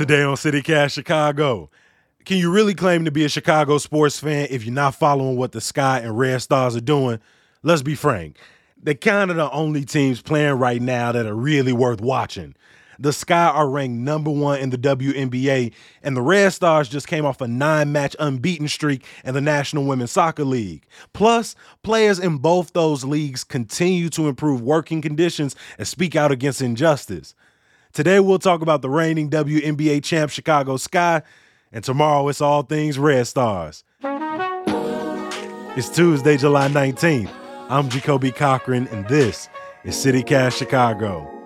Today on CityCast Chicago. Can you really claim to be a Chicago sports fan if you're not following what the Sky and Red Stars are doing? Let's be frank. They're kind of the only teams playing right now that are really worth watching. The Sky are ranked number one in the WNBA, and the Red Stars just came off a nine match unbeaten streak in the National Women's Soccer League. Plus, players in both those leagues continue to improve working conditions and speak out against injustice. Today, we'll talk about the reigning WNBA champ Chicago Sky, and tomorrow it's all things Red Stars. It's Tuesday, July 19th. I'm Jacoby Cochran, and this is CityCast Chicago.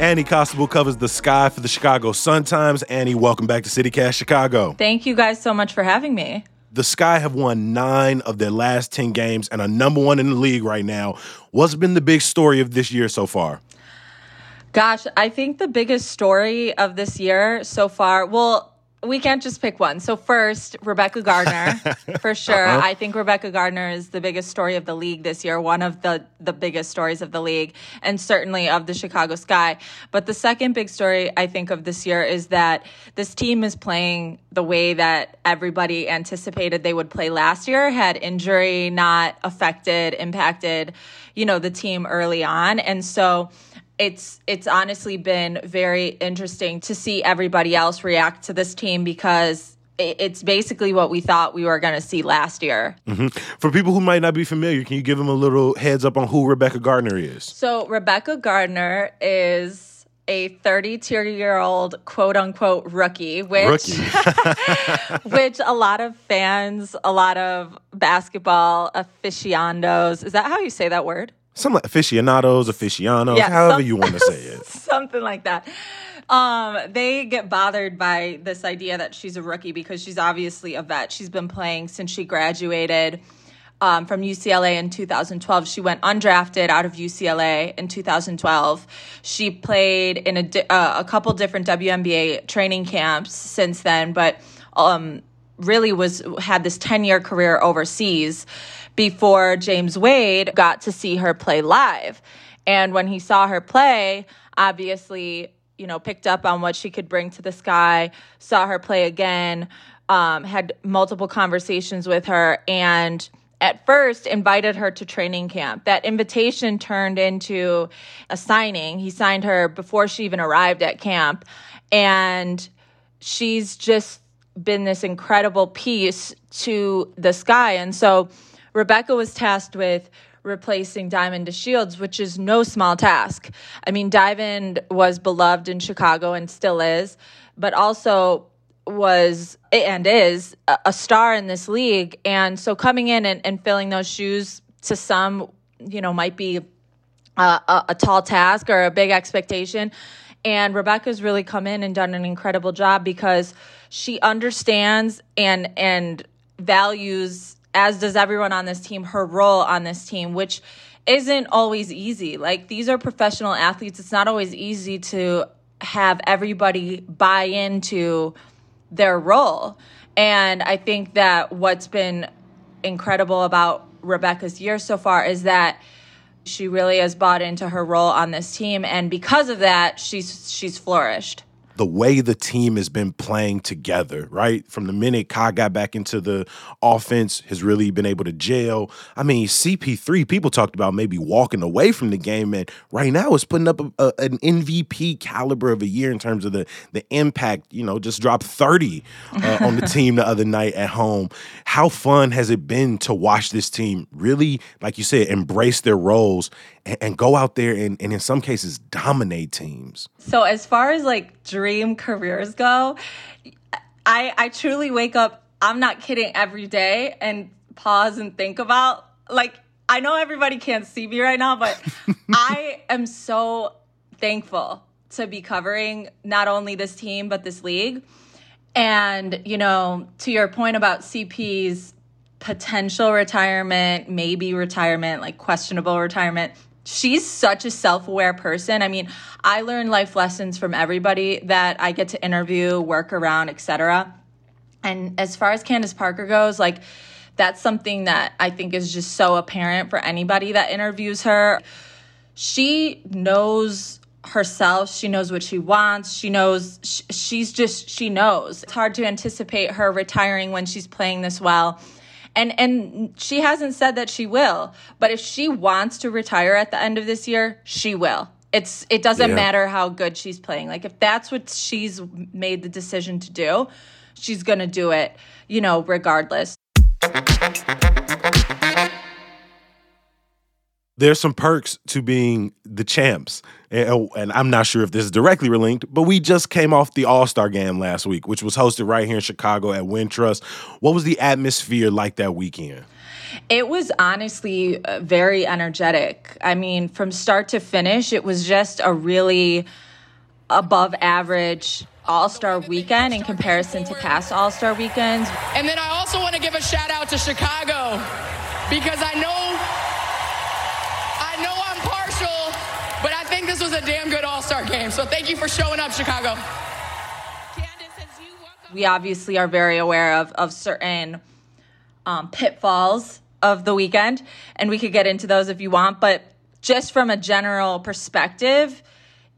Annie Costabile covers the sky for the Chicago Sun-Times. Annie, welcome back to CityCast Chicago. Thank you guys so much for having me. The Sky have won nine of their last 10 games and are number one in the league right now. What's been the big story of this year so far? Gosh, I think the biggest story of this year so far, well, we can't just pick one. So first, Rebekah Gardner, for sure. Uh-huh. I think Rebekah Gardner is the biggest story of the league this year, one of the the biggest stories of the league, and certainly of the Chicago Sky. But the second big story I think of this year is that this team is playing the way that everybody anticipated they would play last year. Had injury not affected, impacted, you know, the team early on, and so it's it's honestly been very interesting to see everybody else react to this team because it's basically what we thought we were going to see last year. Mm-hmm. For people who might not be familiar, can you give them a little heads up on who Rebekah Gardner is? So, Rebekah Gardner is a 32 year old quote unquote rookie, which, rookie. which a lot of fans, a lot of basketball aficionados, is that how you say that word? Some like aficionados, aficionados, yeah, however some, you want to say it. something like that. Um, they get bothered by this idea that she's a rookie because she's obviously a vet. She's been playing since she graduated um, from UCLA in 2012. She went undrafted out of UCLA in 2012. She played in a, di- uh, a couple different WNBA training camps since then, but um, really was had this 10 year career overseas before James Wade got to see her play live. And when he saw her play, obviously, you know, picked up on what she could bring to the sky, saw her play again, um, had multiple conversations with her, and at first invited her to training camp. That invitation turned into a signing. He signed her before she even arrived at camp. And she's just been this incredible piece to the sky. And so Rebekah was tasked with replacing Diamond DeShields, which is no small task. I mean, Diamond was beloved in Chicago and still is, but also was and is a star in this league. And so coming in and, and filling those shoes to some, you know, might be a, a, a tall task or a big expectation. And Rebekah's really come in and done an incredible job because she understands and and values as does everyone on this team, her role on this team, which isn't always easy. Like these are professional athletes. It's not always easy to have everybody buy into their role. And I think that what's been incredible about Rebekah's year so far is that she really has bought into her role on this team and because of that she's she's flourished the way the team has been playing together, right? From the minute Kai got back into the offense, has really been able to jail. I mean, CP3, people talked about maybe walking away from the game, and right now it's putting up a, a, an MVP caliber of a year in terms of the the impact. You know, just dropped 30 uh, on the team the other night at home. How fun has it been to watch this team really, like you said, embrace their roles and, and go out there and, and in some cases dominate teams. So as far as like dream careers go, I I truly wake up, I'm not kidding, every day and pause and think about like I know everybody can't see me right now, but I am so thankful to be covering not only this team but this league. And, you know, to your point about CP's potential retirement, maybe retirement, like questionable retirement, she's such a self-aware person. I mean, I learn life lessons from everybody that I get to interview, work around, etc. And as far as Candace Parker goes, like That's something that I think is just so apparent for anybody that interviews her. She knows herself. She knows what she wants. She knows she's just she knows. It's hard to anticipate her retiring when she's playing this well. And and she hasn't said that she will, but if she wants to retire at the end of this year, she will. It's it doesn't yeah. matter how good she's playing. Like if that's what she's made the decision to do, she's going to do it, you know, regardless. There's some perks to being the champs. And, oh, and, I'm not sure if this is directly linked, but we just came off the All Star game last week, which was hosted right here in Chicago at Wintrust. What was the atmosphere like that weekend? It was honestly uh, very energetic. I mean, from start to finish, it was just a really above average All Star weekend in comparison to past All Star weekends. And then I also want to give a shout out to Chicago because I know this was a damn good All Star game. So thank you for showing up, Chicago. We obviously are very aware of, of certain um, pitfalls of the weekend, and we could get into those if you want. But just from a general perspective,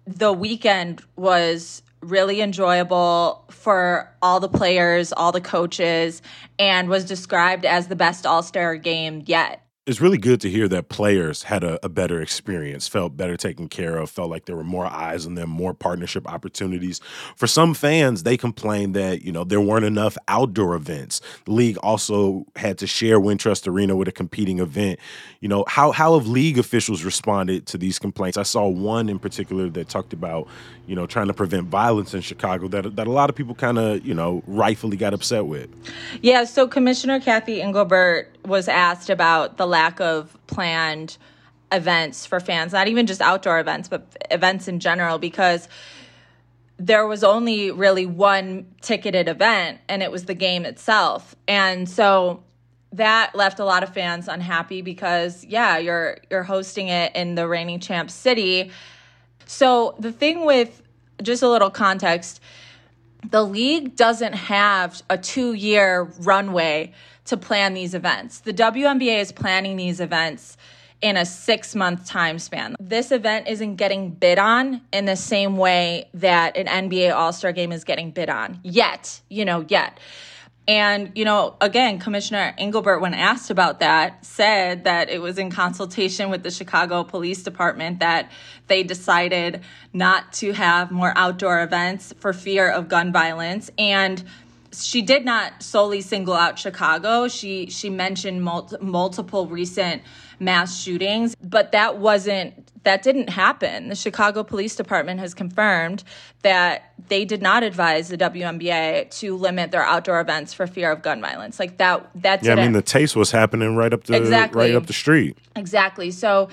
the weekend was really enjoyable for all the players, all the coaches, and was described as the best All Star game yet it's really good to hear that players had a, a, better experience, felt better taken care of, felt like there were more eyes on them, more partnership opportunities. For some fans, they complained that, you know, there weren't enough outdoor events. The league also had to share Wintrust Arena with a competing event. You know, how how have league officials responded to these complaints? I saw one in particular that talked about, you know, trying to prevent violence in Chicago that that a lot of people kind of, you know, rightfully got upset with. Yeah, so Commissioner Cathy Engelbert was asked about the lack of planned events for fans, not even just outdoor events, but events in general, because there was only really one ticketed event and it was the game itself. And so that left a lot of fans unhappy because yeah, you're you're hosting it in the reigning champ city. So the thing with just a little context, the league doesn't have a 2-year runway to plan these events. The WNBA is planning these events in a six month time span. This event isn't getting bid on in the same way that an NBA All Star game is getting bid on yet, you know, yet. And, you know, again, Commissioner Engelbert, when asked about that, said that it was in consultation with the Chicago Police Department that they decided not to have more outdoor events for fear of gun violence. And she did not solely single out Chicago. She she mentioned mul- multiple recent mass shootings, but that wasn't that didn't happen. The Chicago Police Department has confirmed that they did not advise the WNBA to limit their outdoor events for fear of gun violence. Like that that that's Yeah, I mean the taste was happening right up the exactly. right up the street. Exactly. So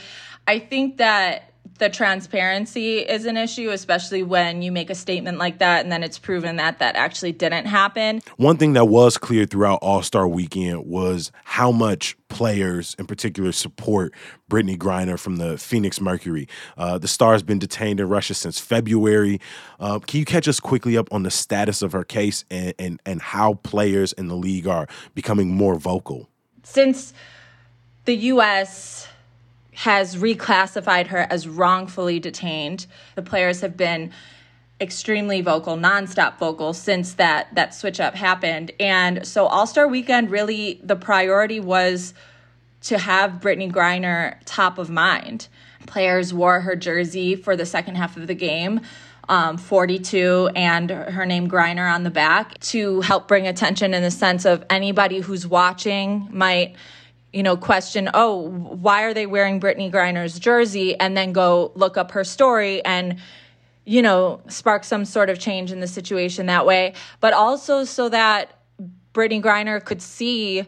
I think that the transparency is an issue, especially when you make a statement like that and then it's proven that that actually didn't happen. One thing that was clear throughout All Star Weekend was how much players, in particular, support Brittney Griner from the Phoenix Mercury. Uh, the star has been detained in Russia since February. Uh, can you catch us quickly up on the status of her case and, and, and how players in the league are becoming more vocal? Since the U.S has reclassified her as wrongfully detained. The players have been extremely vocal, nonstop vocal since that that switch up happened. And so All Star Weekend really the priority was to have Brittney Griner top of mind. Players wore her jersey for the second half of the game. Um, 42 and her name Griner on the back to help bring attention in the sense of anybody who's watching might you know, question, oh, why are they wearing Brittney Griner's jersey? And then go look up her story and, you know, spark some sort of change in the situation that way. But also so that Brittany Griner could see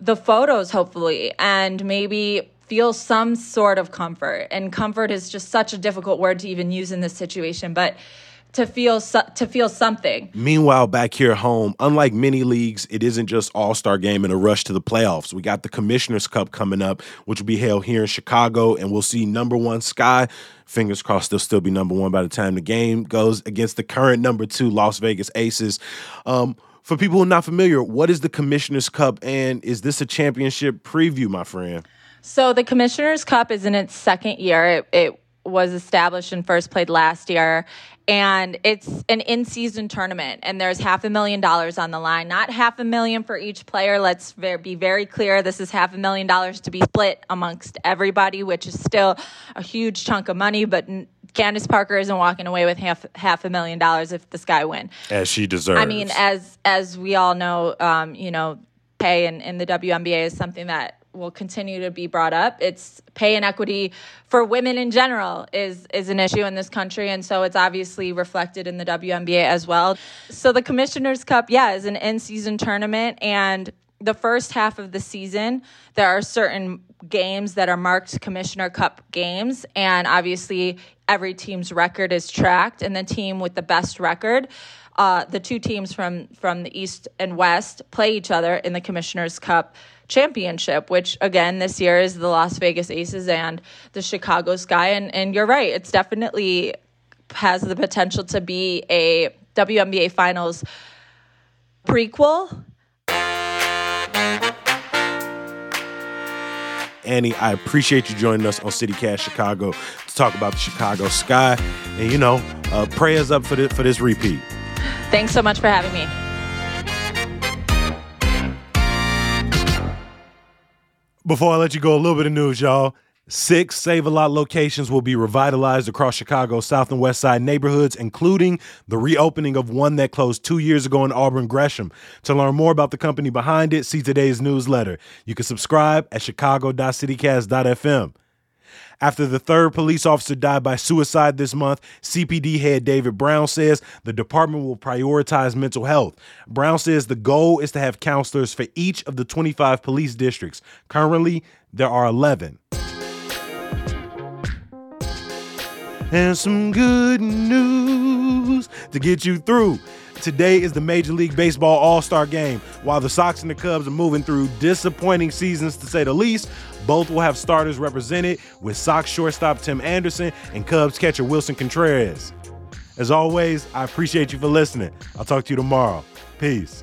the photos, hopefully, and maybe feel some sort of comfort. And comfort is just such a difficult word to even use in this situation. But to feel to feel something. Meanwhile, back here at home, unlike many leagues, it isn't just All Star Game and a rush to the playoffs. We got the Commissioner's Cup coming up, which will be held here in Chicago, and we'll see number one Sky. Fingers crossed, they'll still be number one by the time the game goes against the current number two Las Vegas Aces. Um, For people who are not familiar, what is the Commissioner's Cup and is this a championship preview, my friend? So the Commissioner's Cup is in its second year. It, it was established and first played last year. And it's an in season tournament, and there's half a million dollars on the line. Not half a million for each player. Let's be very clear. This is half a million dollars to be split amongst everybody, which is still a huge chunk of money, but Candace Parker isn't walking away with half half a million dollars if this guy win, as she deserves. I mean, as as we all know, um, you know, pay in, in the WNBA is something that will continue to be brought up. It's pay inequity for women in general is is an issue in this country, and so it's obviously reflected in the WNBA as well. So the Commissioner's Cup, yeah, is an in season tournament, and the first half of the season, there are certain games that are marked Commissioner Cup games, and obviously every team's record is tracked, and the team with the best record. Uh, the two teams from from the East and West play each other in the Commissioner's Cup championship, which again this year is the Las Vegas Aces and the Chicago Sky. And and you're right, it's definitely has the potential to be a WNBA Finals prequel. Annie, I appreciate you joining us on CityCast Chicago to talk about the Chicago Sky, and you know, uh, prayers up for this, for this repeat. Thanks so much for having me. Before I let you go, a little bit of news, y'all. Six Save a Lot locations will be revitalized across Chicago's South and West Side neighborhoods, including the reopening of one that closed two years ago in Auburn Gresham. To learn more about the company behind it, see today's newsletter. You can subscribe at chicago.citycast.fm. After the third police officer died by suicide this month, CPD head David Brown says the department will prioritize mental health. Brown says the goal is to have counselors for each of the 25 police districts. Currently, there are 11. And some good news to get you through. Today is the Major League Baseball All Star game. While the Sox and the Cubs are moving through disappointing seasons to say the least, both will have starters represented with Sox shortstop Tim Anderson and Cubs catcher Willson Contreras. As always, I appreciate you for listening. I'll talk to you tomorrow. Peace.